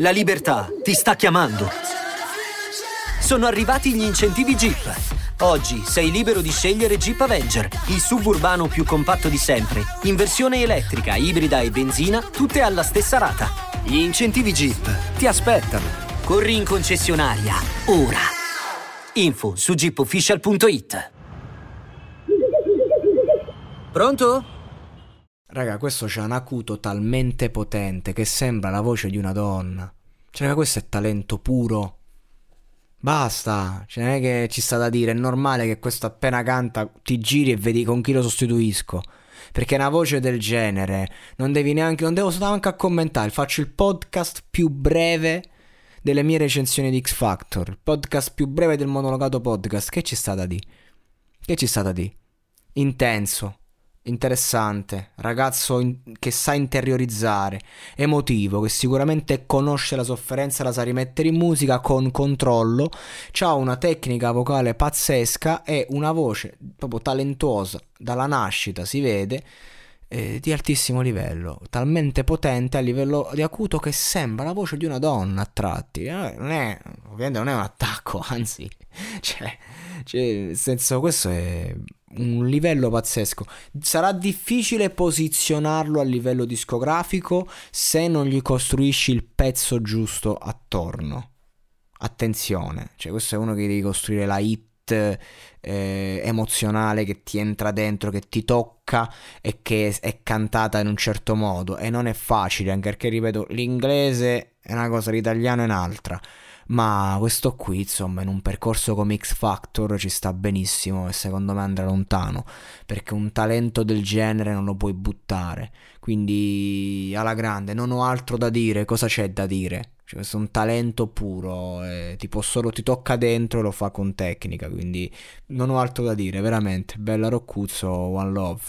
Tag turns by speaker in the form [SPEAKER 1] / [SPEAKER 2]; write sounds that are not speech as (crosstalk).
[SPEAKER 1] La libertà ti sta chiamando. Sono arrivati gli incentivi Jeep. Oggi sei libero di scegliere Jeep Avenger, il suburbano più compatto di sempre, in versione elettrica, ibrida e benzina, tutte alla stessa rata. Gli incentivi Jeep ti aspettano. Corri in concessionaria, ora. Info su jeepofficial.it. Pronto?
[SPEAKER 2] Raga, questo c'ha un acuto talmente potente che sembra la voce di una donna. Cioè, questo è talento puro. Basta, cioè non è che ci sta da dire, è normale che questo appena canta ti giri e vedi con chi lo sostituisco. Perché una voce del genere non devi neanche, non devo neanche a commentare, faccio il podcast più breve delle mie recensioni di X Factor, il podcast più breve del monologato podcast, che ci sta da di? Che ci sta da di? Intenso, interessante, ragazzo in- che sa interiorizzare, emotivo, che sicuramente conosce la sofferenza, la sa rimettere in musica con controllo, ha una tecnica vocale pazzesca e una voce proprio talentuosa dalla nascita, si vede, eh, di altissimo livello, talmente potente a livello di acuto che sembra la voce di una donna a tratti. Eh, non è, ovviamente non è un attacco, (laughs) anzi, cioè, cioè, nel senso, questo è un livello pazzesco. Sarà difficile posizionarlo a livello discografico se non gli costruisci il pezzo giusto attorno. Attenzione, cioè questo è uno che devi costruire la hit eh, emozionale che ti entra dentro, che ti tocca e che è cantata in un certo modo e non è facile, anche perché ripeto, l'inglese è una cosa, l'italiano è un'altra. Ma questo qui, insomma, in un percorso come X Factor ci sta benissimo e secondo me andrà lontano, perché un talento del genere non lo puoi buttare. Quindi, alla grande, non ho altro da dire, cosa c'è da dire? Cioè, questo è un talento puro, eh, tipo solo ti tocca dentro e lo fa con tecnica, quindi non ho altro da dire, veramente. Bella Roccuzzo, One Love.